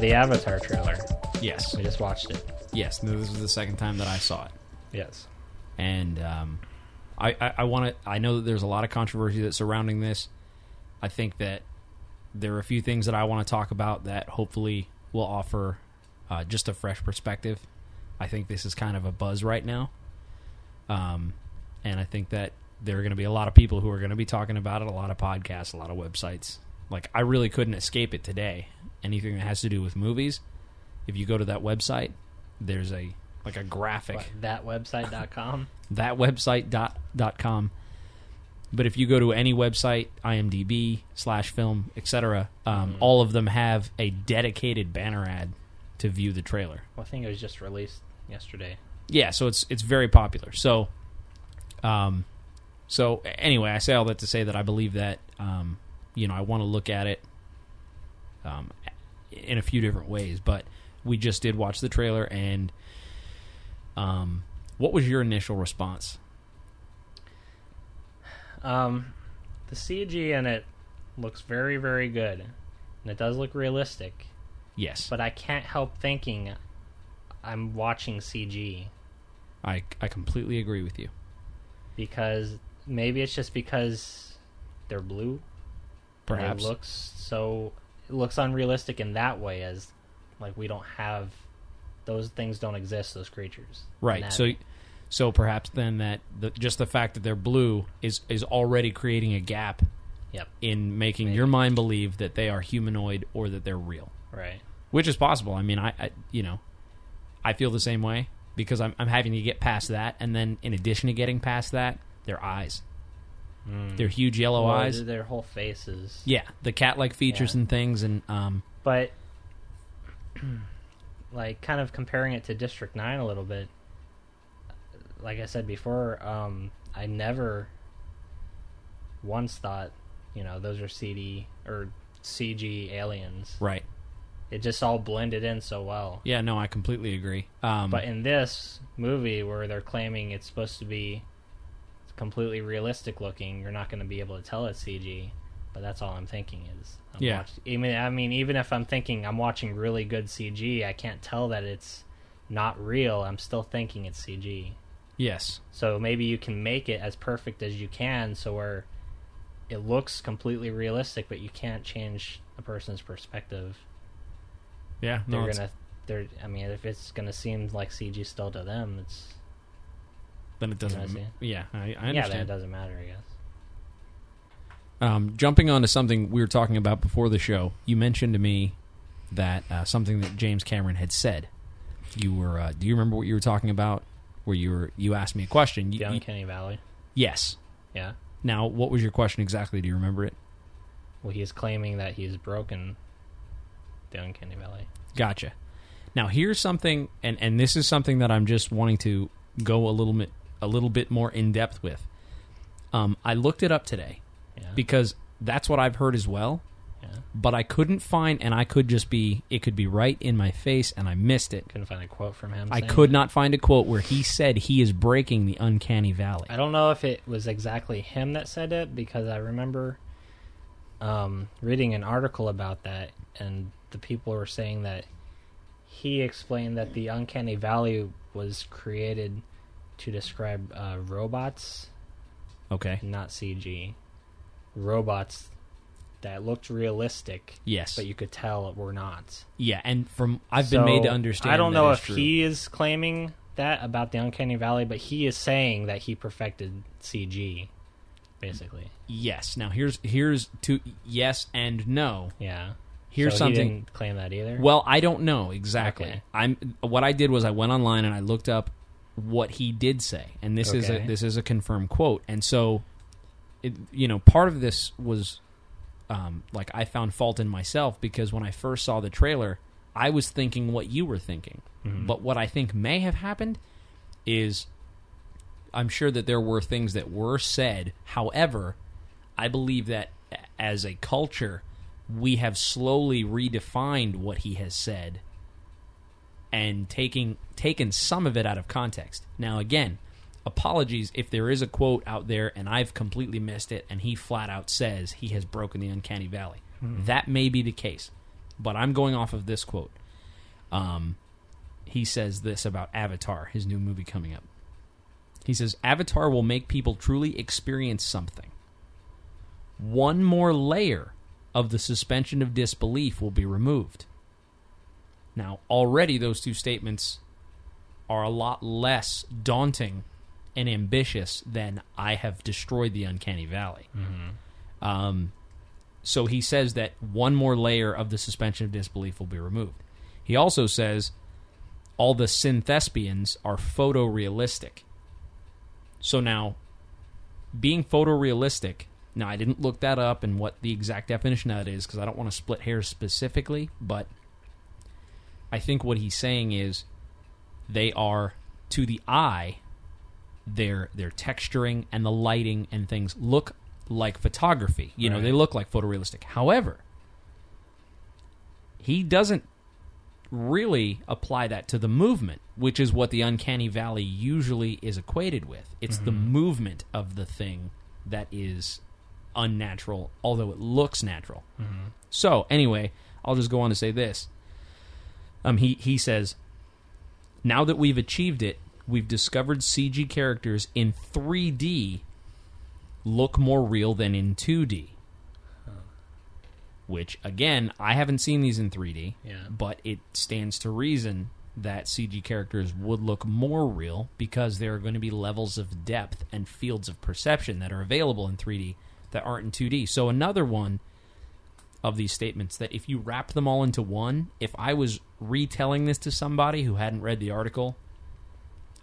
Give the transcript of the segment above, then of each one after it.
the Avatar trailer. Yes, We just watched it. yes. This was the second time that I saw it. Yes. and um, I, I, I want to. I know that there's a lot of controversy that's surrounding this. I think that there are a few things that I want to talk about that hopefully will offer uh, just a fresh perspective. I think this is kind of a buzz right now, um, and I think that there are going to be a lot of people who are going to be talking about it. A lot of podcasts, a lot of websites. Like I really couldn't escape it today. Anything that has to do with movies, if you go to that website, there's a like a graphic. What, thatwebsite.com. that website dot, dot com. But if you go to any website imdb slash film etc um, all of them have a dedicated banner ad to view the trailer. Well, I think it was just released yesterday. yeah so it's it's very popular. So um so anyway i say all that to say that i believe that um you know i want to look at it. Um in a few different ways but we just did watch the trailer and um what was your initial response Um, the CG in it looks very, very good, and it does look realistic. yes But I can't help thinking I'm watching CG I, I completely agree with you. because maybe it's just because they're blue. Perhaps. it looks so it looks unrealistic in that way as like we don't have those things don't exist those creatures Right. So so perhaps then that the, just the fact that they're blue is is already creating a gap yep in making Maybe. your mind believe that they are humanoid or that they're real, right which is possible. I mean, I, I you know, I feel the same way because I'm I'm having to get past that, and then in addition to getting past that, their eyes, their huge yellow Well, eyes. their whole faces Yeah, the cat-like features Yeah. and things, and um, but like kind of comparing it to district 9 a little bit like i said before um i never once thought you know those are cd or cg aliens right. it just all blended in so well Yeah, no, I completely agree. Um, but in this movie where they're claiming it's supposed to be completely realistic looking you're not going to be able to tell it's cg but that's all i'm thinking is I'm Yeah. watch- even i mean even if i'm thinking i'm watching really good cg i can't tell that it's not real i'm still thinking it's cg yes, so maybe you can make it as perfect as you can so where it looks completely realistic but you can't change a person's perspective. Yeah, no, they're gonna they're i mean if it's gonna seem like cg still to them it's then it doesn't. See. yeah, I, I yeah then understand. it doesn't matter i guess Um, jumping on to something we were talking about before the show, you mentioned to me that uh, something that James Cameron had said. You were. Uh, do you remember what you were talking about? Where you were? You asked me a question. You, the you- uncanny valley yes. yeah Now, what was your question exactly? Do you remember it? well he's claiming that he's broken the uncanny valley Gotcha. Now, here's something, and and this is something that I'm just wanting to go a little bit a little bit more in depth with. Um, I looked it up today yeah because that's what I've heard as well. yeah but I couldn't find, and I could just be, it could be right in my face, and I missed it. couldn't find a quote from him I could that. not find a quote where he said he is breaking the uncanny valley. I don't know if it was exactly him that said it because I remember um, reading an article about that, and the people were saying that he explained that the uncanny valley was created to describe uh, robots, Okay. not CG. Robots that looked realistic, Yes. but you could tell it were not. yeah, and from I've been made to understand. I don't know if true. he is claiming that about the Uncanny Valley, but he is saying that he perfected CG, basically. Yes. Now here's here's to yes and no. Yeah. Here's So he something. didn't claim that either. Well, I don't know exactly. Okay. I'm what I did was I went online and I looked up what he did say, and this is a this is a confirmed quote. And so, it, you know, part of this was um, like I found fault in myself because when I first saw the trailer, I was thinking what you were thinking. Mhm. But what I think may have happened is I'm sure that there were things that were said. However, I believe that as a culture, we have slowly redefined what he has said and taking taken some of it out of context. Now again, apologies if there is a quote out there and I've completely missed it and he flat out says he has broken the uncanny valley. That may be the case. but I'm going off of this quote. Um, he says this about Avatar, his new movie coming up. He says Avatar will make people truly experience something. One more layer of the suspension of disbelief will be removed. Now, already those two statements are a lot less daunting and ambitious than I have destroyed the uncanny valley. Um, so he says that one more layer of the suspension of disbelief will be removed. He also says all the synthespians are photorealistic. So now, being photorealistic, now I didn't look that up and what the exact definition of that is because I don't want to split hairs specifically, but I think what he's saying is they are to the eye their their texturing and the lighting and things look like photography. You know, they look like photorealistic. However, he doesn't really apply that to the movement, which is what the uncanny valley usually is equated with. It's the mm-hmm. movement of the thing that is unnatural, although it looks natural. Mm-hmm. So, anyway, I'll just go on to say this. Um, he he says, now that we've achieved it, we've discovered CG characters in 3D look more real than in 2D. Which again, I haven't seen these in 3D, Yeah. but it stands to reason that CG characters would look more real because there are going to be levels of depth and fields of perception that are available in 3D that aren't in 2D. So another one of these statements that if you wrap them all into one, if I was retelling this to somebody who hadn't read the article,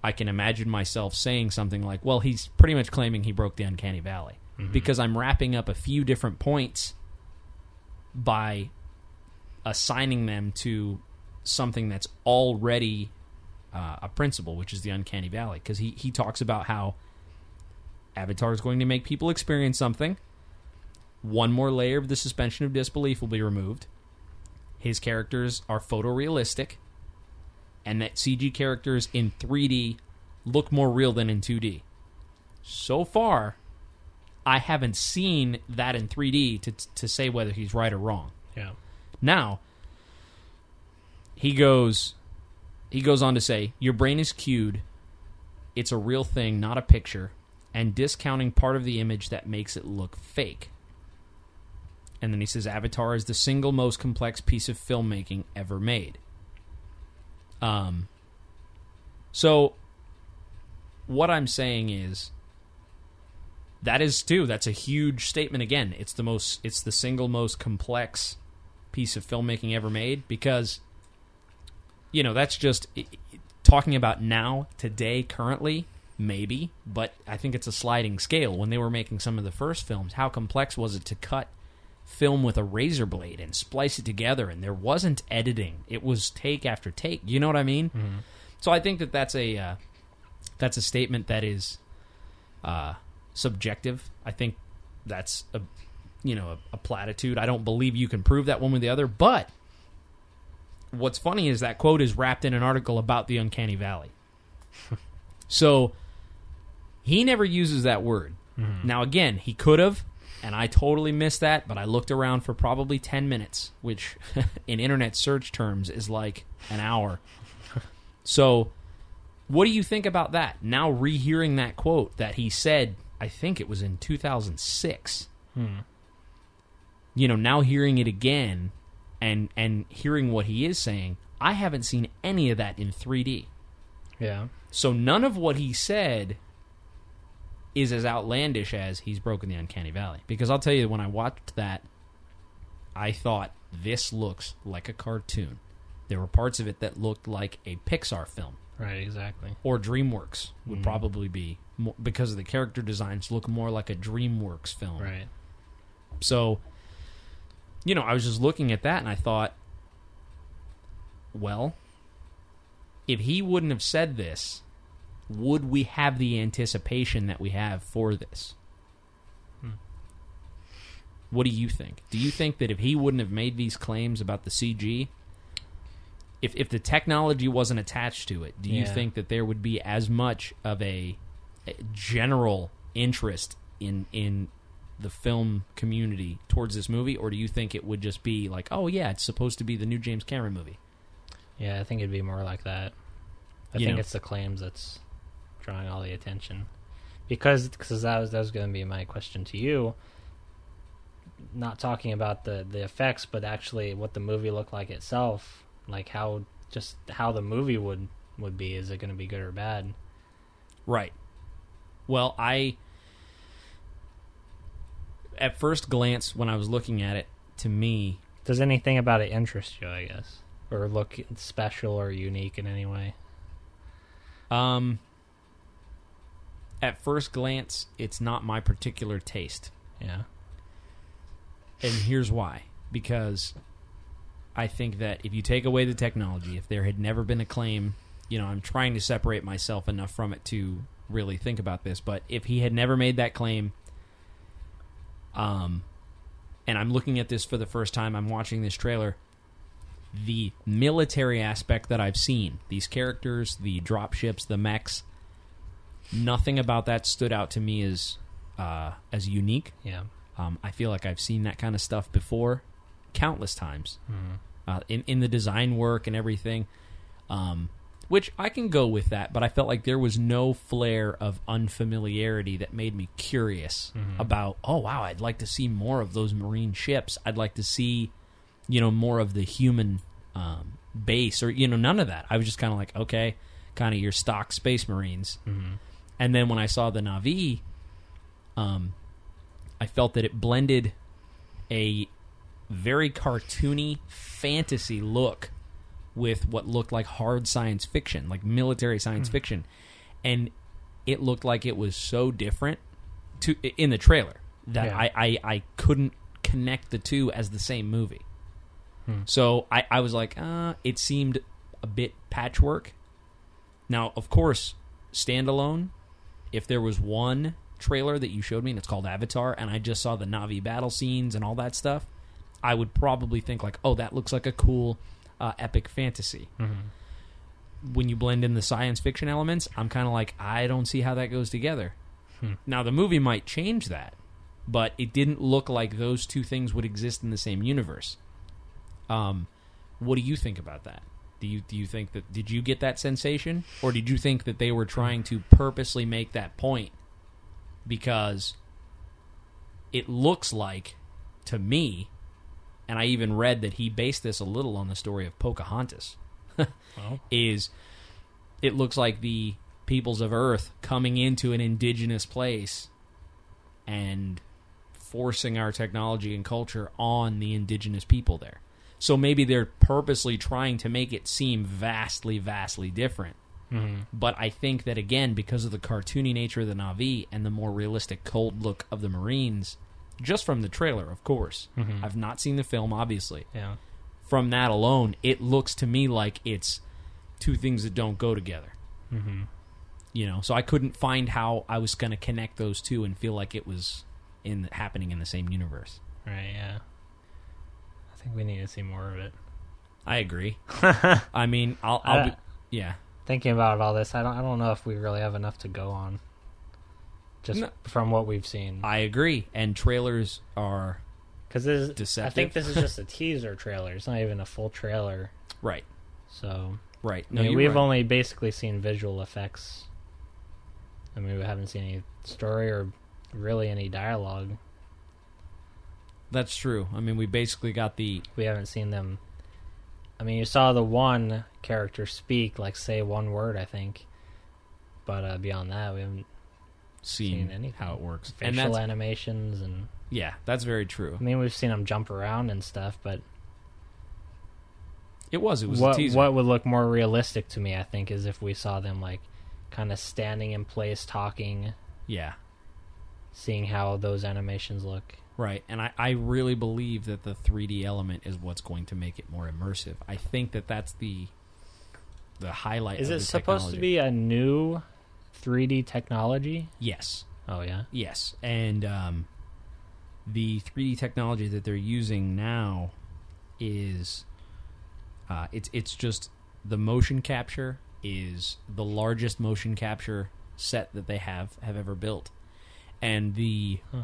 I can imagine myself saying something like, "Well, he's pretty much claiming he broke the uncanny valley because I'm wrapping up a few different points by assigning them to something that's already uh, a principle, which is the uncanny valley." Because he he talks about how Avatar is going to make people experience something. One more layer of the suspension of disbelief will be removed. His characters are photorealistic, and that CG characters in 3D look more real than in 2D. So far, I haven't seen that in 3D to, to say whether he's right or wrong. Yeah. Now, he goes he goes on to say, "Your brain is cued. It's a real thing, not a picture, and discounting part of the image that makes it look fake." And then he says Avatar is the single most complex piece of filmmaking ever made. Um so what I'm saying is that is too that's a huge statement again. It's the most it's the single most complex piece of filmmaking ever made because you know that's just talking about now today currently maybe but i think it's a sliding scale when they were making some of the first films how complex was it to cut film with a razor blade and splice it together and there wasn't editing. It was take after take. You know what i mean? So i think that that's a uh, that's a statement that is uh, subjective. I think that's a you know a, a platitude. I don't believe you can prove that one or the other but what's funny is that quote is wrapped in an article about the uncanny valley. So he never uses that word. Now again he could have and i totally missed that but i looked around for probably 10 minutes which in internet search terms is like an hour. So what do you think about that? Now rehearing that quote that he said i think it was in 2006 hmm. you know now hearing it again and and hearing what he is saying i haven't seen any of that in 3d Yeah. so none of what he said is as outlandish as he's broken the uncanny valley because i'll tell you when i watched that i thought this looks like a cartoon there were parts of it that looked like a pixar film Right. Exactly. or DreamWorks would mm. probably be more, because of the character designs look more like a DreamWorks film. Right. So, you know, I was just looking at that and I thought, well, if he wouldn't have said this, would we have the anticipation that we have for this? Hmm. What do you think? Do you think that if he wouldn't have made these claims about the CG, if if the technology wasn't attached to it, do you Yeah. think that there would be as much of a, a general interest in in the film community towards this movie, or do you think it would just be like, oh yeah, it's supposed to be the new James Cameron movie? Yeah, I think it'd be more like that. I You think know. it's the claims that's drawing all the attention. Because cause that was that was going to be my question to you. Not talking about the the effects, but actually what the movie looked like itself, like how just how the movie would would be. Is it going to be good or bad? Right. Well, I at first glance when I was looking at it, to me, Does anything about it interest you? I guess, or look special or unique in any way? um, at first glance, it's not my particular taste. Yeah. And here's why. Because I think that if you take away the technology, if there had never been a claim, you know, I'm trying to separate myself enough from it to really think about this, but if he had never made that claim, um, and I'm looking at this for the first time, I'm watching this trailer, the military aspect that I've seen, these characters, the dropships, the mechs, nothing about that stood out to me as uh, as unique. Yeah. Um, I feel like I've seen that kind of stuff before, countless times, Mhm. uh, in in the design work and everything. Um, which I can go with that, but I felt like there was no flair of unfamiliarity that made me curious Mhm. about. Oh wow, I'd like to see more of those marine ships. I'd like to see, you know, more of the human um, base, or you know, none of that. I was just kind of like, okay, kind of your stock space marines. Mhm. And then when I saw the Na'vi, um, I felt that it blended a very cartoony fantasy look with what looked like hard science fiction, like military science fiction, and it looked like it was so different to in the trailer that Yeah. I, I I couldn't connect the two as the same movie. Hmm. So I, I was like, uh, it seemed a bit patchwork. Now, of course, standalone, if there was one trailer that you showed me and it's called Avatar, and I just saw the Na'vi battle scenes and all that stuff, I would probably think like, oh, that looks like a cool uh, epic fantasy. Mhm. When you blend in the science fiction elements, I'm kind of like, I don't see how that goes together. Hmm. Now, the movie might change that, but it didn't look like those two things would exist in the same universe. Um, what do you think about that? Do you do you think that did you get that sensation, or did you think that they were trying to purposely make that point because it looks like to me, and I even read that he based this a little on the story of Pocahontas Well, is it looks like the peoples of Earth coming into an indigenous place and forcing our technology and culture on the indigenous people there. So maybe they're purposely trying to make it seem vastly, vastly different. mhm. But I think that again, because of the cartoony nature of the Na'vi and the more realistic, cold look of the Marines, just from the trailer, of course. Mhm. I've not seen the film, obviously yeah. from that alone, it looks to me like it's two things that don't go together. hmm You know, so I couldn't find how I was going to connect those two and feel like it was in happening in the same universe. Right. Yeah. I think we need to see more of it. I agree. I mean, I'll, I'll I- be, uh, yeah, Thinking about all this, I don't. I don't know if we really have enough to go on. Just No. from what we've seen, I agree. And trailers are because this. Is, I think this is just a teaser trailer. It's not even a full trailer. right, So right. I No, mean, we've right. only basically seen visual effects. I mean, we haven't seen any story or really any dialogue. That's true. I mean, we basically got the We haven't seen them. I mean, you saw the one character speak, like say one word, I think. But uh, beyond that, we haven't Seen anything. how it works, facial and animations and. yeah, that's very true. I mean, we've seen them jump around and stuff, but It was. It was a what what would look more realistic to me, I think, is if we saw them like kind of standing in place, talking, Yeah, seeing how those animations look. Right, and I, I really believe that the 3D element is what's going to make it more immersive. I think that that's the the highlight. Is of it supposed to be a new 3D technology? Yes, Oh yeah. yes, and um, the 3D technology that they're using now is uh, it's it's just the motion capture is the largest motion capture set that they have have ever built, and the Huh.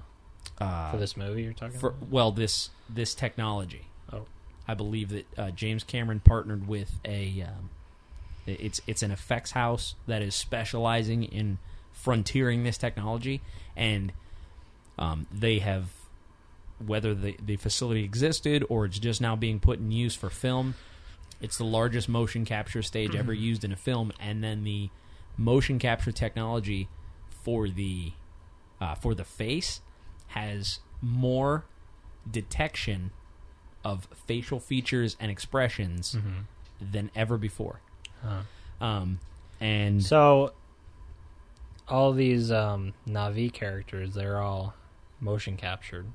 Uh, for this movie you're talking for about. well this this technology. Oh. I believe that uh, James Cameron partnered with a um, it's it's an effects house that is specializing in frontiering this technology, and um, they have whether the the facility existed or it's just now being put in use for film. It's the largest motion capture stage ever used in a film, and then the motion capture technology for the uh, for the face has more detection of facial features and expressions than ever before. Huh. Um, and So, all these um, Na'vi characters, they're all motion captured.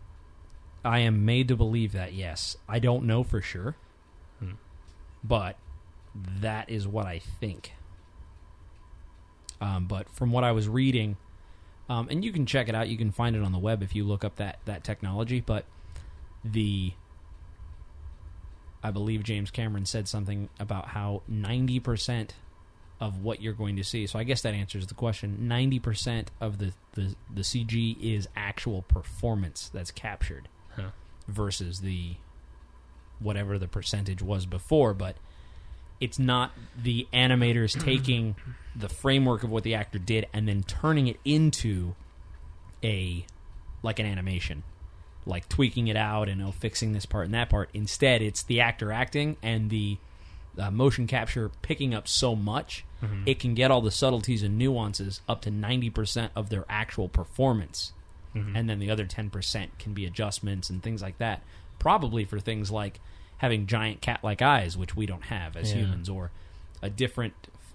I am made to believe that. Yes, I don't know for sure, Hmm. but that is what I think. Um, but from what I was reading, um, and you can check it out, you can find it on the web if you look up that that technology. But the, I believe James Cameron said something about how ninety percent of what you're going to see. So I guess that answers the question. Ninety percent of the, the the CG is actual performance that's captured Huh. versus the whatever the percentage was before, but it's not the animators taking the framework of what the actor did and then turning it into a like an animation. Like tweaking it out and oh fixing this part and that part. Instead it's the actor acting and the uh, motion capture picking up so much it can get all the subtleties and nuances up to 90% of their actual performance. And then the other 10% can be adjustments and things like that. Probably for things like having giant cat-like eyes which we don't have as Yeah. humans or a different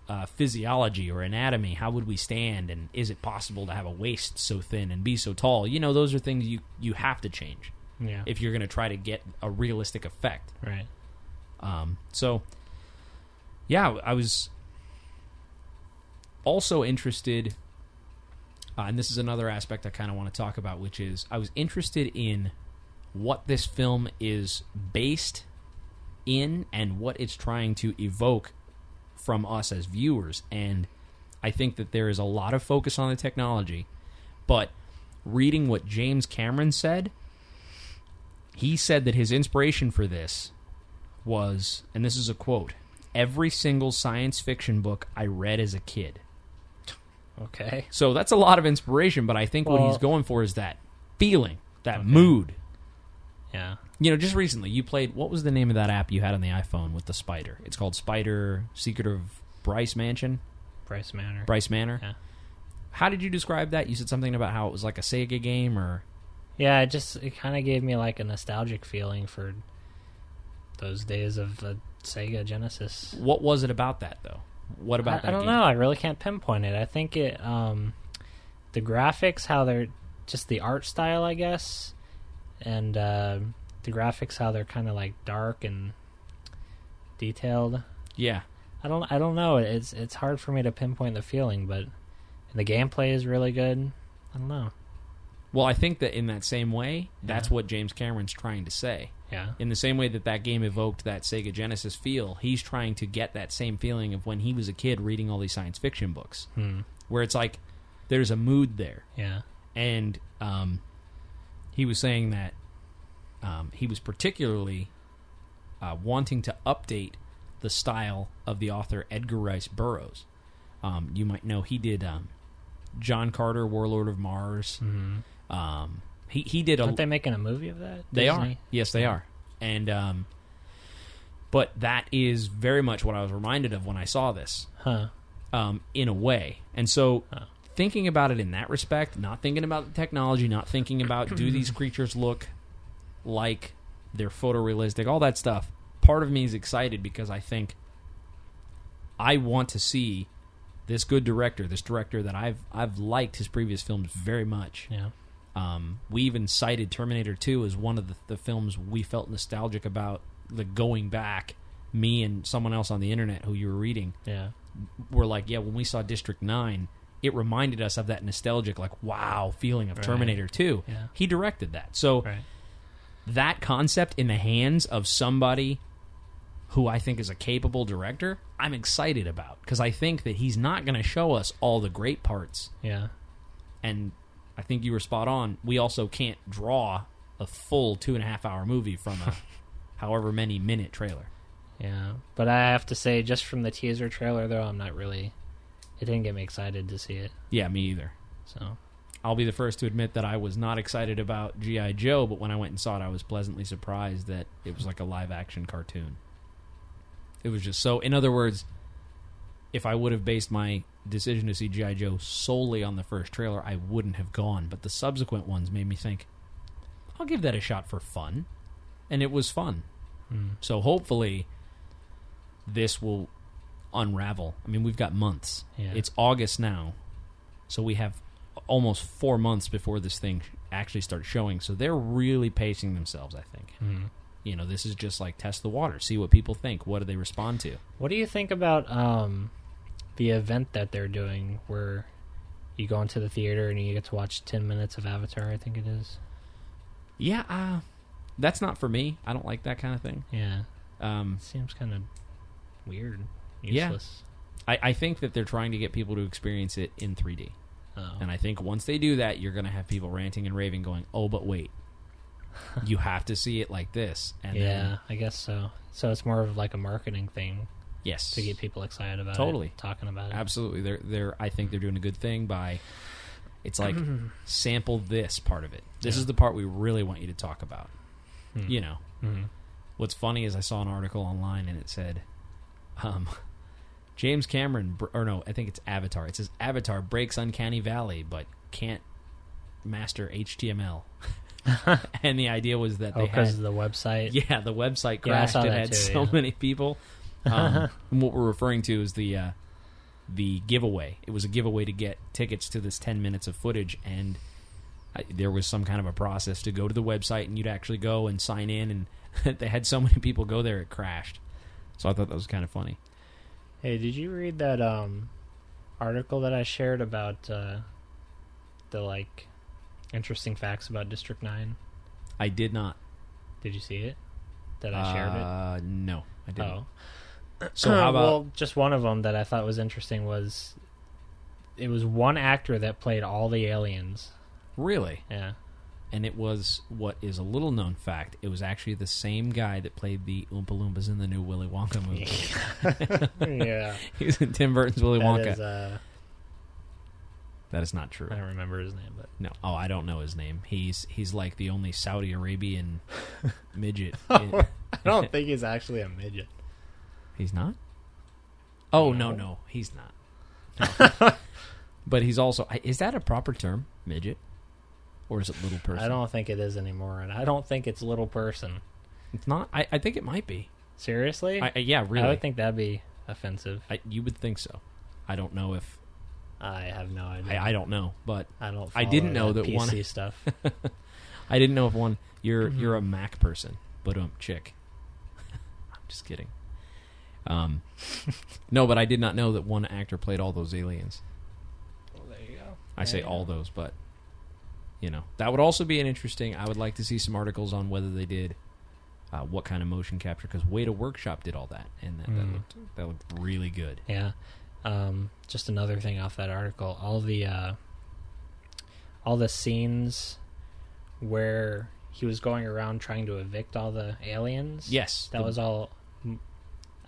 uh, physiology or anatomy how would we stand and is it possible to have a waist so thin and be so tall you know those are things you you have to change Yeah. if you're going to try to get a realistic effect right. um, so, yeah, I was also interested, uh, and this is another aspect I kind of want to talk about, which is I was interested in what this film is based in and what it's trying to evoke from us as viewers. And I think that there is a lot of focus on the technology, but reading what James Cameron said, he said that his inspiration for this was, and this is a quote, every single science fiction book I read as a kid. Okay. So that's a lot of inspiration, but I think what he's going for is that feeling, that Okay. mood. Yeah. You know, just recently you played what was the name of that app you had on the iPhone with the spider? It's called Spider Secret of Bryce Mansion, Bryce Manor. Bryce Manor. Yeah. How did you describe that? You said something about how it was like a Sega game or Yeah, it just it kind of gave me like a nostalgic feeling for those days of the Sega Genesis. what was it about that though? What about I, that I don't game? know. I really can't pinpoint it. I think it um the graphics, how they're just the art style, I guess, and uh, the graphics, how they're kind of like dark and detailed. Yeah. I don't I don't know. It's it's hard for me to pinpoint the feeling, but the gameplay is really good. I don't know. Well, I think that in that same way, that's Yeah. what James Cameron's trying to say. Yeah. In the same way that that game evoked that Sega Genesis feel, he's trying to get that same feeling of when he was a kid reading all these science fiction books, Hmm. where it's like there's a mood there. Yeah. And um, he was saying that um, he was particularly uh, wanting to update the style of the author Edgar Rice Burroughs. Um, you might know he did um, John Carter, Warlord of Mars. hmm Um, he he did a Aren't they making a movie of that? they are. Yes, they are. And um but that is very much what I was reminded of when I saw this. Huh. Um in a way. And so Huh. thinking about it in that respect, not thinking about the technology, not thinking about do these creatures look like they're photorealistic, all that stuff. Part of me is excited because I think I want to see this good director, this director that I've I've liked his previous films very much. Yeah. Um, we even cited Terminator 2 as one of the, the films we felt nostalgic about, the going back. Me and someone else on the internet who you were reading Yeah. were like, yeah, when we saw District 9, it reminded us of that nostalgic, like, wow feeling of Right. Terminator 2. Yeah. He directed that. So Right. That concept in the hands of somebody who I think is a capable director, I'm excited about because I think that he's not going to show us all the great parts Yeah. and I think you were spot on. We also can't draw a full two and a half hour movie from a however many minute trailer. Yeah, but I have to say, just from the teaser trailer, though, I'm not really. It didn't get me excited to see it. Yeah, me either. So I'll be the first to admit that I was not excited about G.I. Joe, but when I went and saw it, I was pleasantly surprised that it was like a live action cartoon. It was just so. In other words, if I would have based my decision to see G.I. Joe solely on the first trailer, I wouldn't have gone. But the subsequent ones made me think, I'll give that a shot for fun. And it was fun. mm. So hopefully, this will unravel. I mean, we've got months. Yeah. It's August now, so we have almost four months before this thing actually starts showing. So they're really pacing themselves. I think. Mhm. You know, this is just like test the water, see what people think. What do they respond to? What do you think about um, the event that they're doing, where you go into the theater and you get to watch ten minutes of Avatar? I think it is. Yeah, uh, that's not for me. I don't like that kind of thing. Yeah, Um, seems kind of weird, Yeah. useless. I, I think that they're trying to get people to experience it in 3D. Oh. And I think once they do that, you're going to have people ranting and raving, going, "Oh, but wait, you have to see it like this." And yeah, then, I guess so. So it's more of like a marketing thing yes, to get people excited about Totally. it, talking about it. absolutely. They're they're. I think they're doing a good thing by. It's like sample this part of it. This Yeah. is the part we really want you to talk about. Hmm. You know, Mhm. what's funny is I saw an article online and it said, um, James Cameron, or no, I think it's Avatar. It says Avatar breaks Uncanny Valley, but can't master HTML. and the idea was that Oh, they because had, of the website. yeah, the website crashed. saw it had too, so yeah. many people. Um, and what we're referring to is the uh, the giveaway. It was a giveaway to get tickets to this ten minutes of footage, and I, there was some kind of a process to go to the website, and you'd actually go and sign in, and they had so many people go there, it crashed. So I thought that was kind of funny. Hey, did you read that um article that I shared about uh the like interesting facts about District 9? I did not. Did you see it? That I shared it? Uh, no, I didn't. Oh. So how about well, just one of them that I thought was interesting was it was one actor that played all the aliens. really? Yeah. And it was what is a little known fact. It was actually the same guy that played the Oompa Loompas in the new Willy Wonka movie. yeah. he was in Tim Burton's Willy That Wonka. is, uh, that is not true. I don't remember his name, but No. Oh, I don't know his name. He's he's like the only Saudi Arabian midget. I don't think he's actually a midget. he's not. Oh no, No. no, he's not. No. but he's also is that a proper term, midget, or is it little person? I don't think it is anymore, and I don't think it's little person. It's not. I, I think it might be. Seriously? I, I- yeah, really. I would think that'd be offensive. I, you would think so. I don't know if I have no idea. I, I don't know, but I don't. I didn't follow know that PC one- stuff. I didn't know if one you're Mhm. you're a Mac person, but um chick. I'm just kidding. Um, no, but I did not know that one actor played all those aliens. Well, there you go. I say all those, but you know that would also be an interesting. I would like to see some articles on whether they did uh, what kind of motion capture because Weta Workshop did all that, and that, that Mm. looked that looked really good. Yeah. Um, just another thing off that article. All the uh, all the scenes where he was going around trying to evict all the aliens. Yes, that the- was all.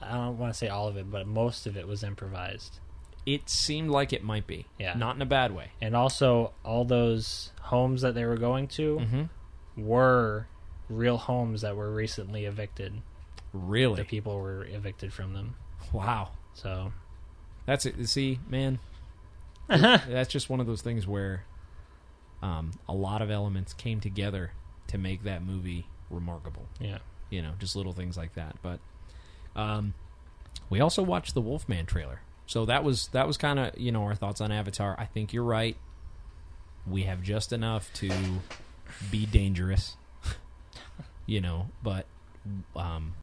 I don't want to say all of it, but most of it was improvised. It seemed like it might be. Yeah. not in a bad way. And also, all those homes that they were going to Mm-hmm. were real homes that were recently evicted. Really? The people were evicted from them. Wow. So That's it. See, man, that's just one of those things where um, a lot of elements came together to make that movie remarkable. yeah, You know, just little things like that. But um, we also watched the Wolfman trailer, so that was that was kind of you know our thoughts on Avatar. I think you're right. We have just enough to be dangerous, you know, but um,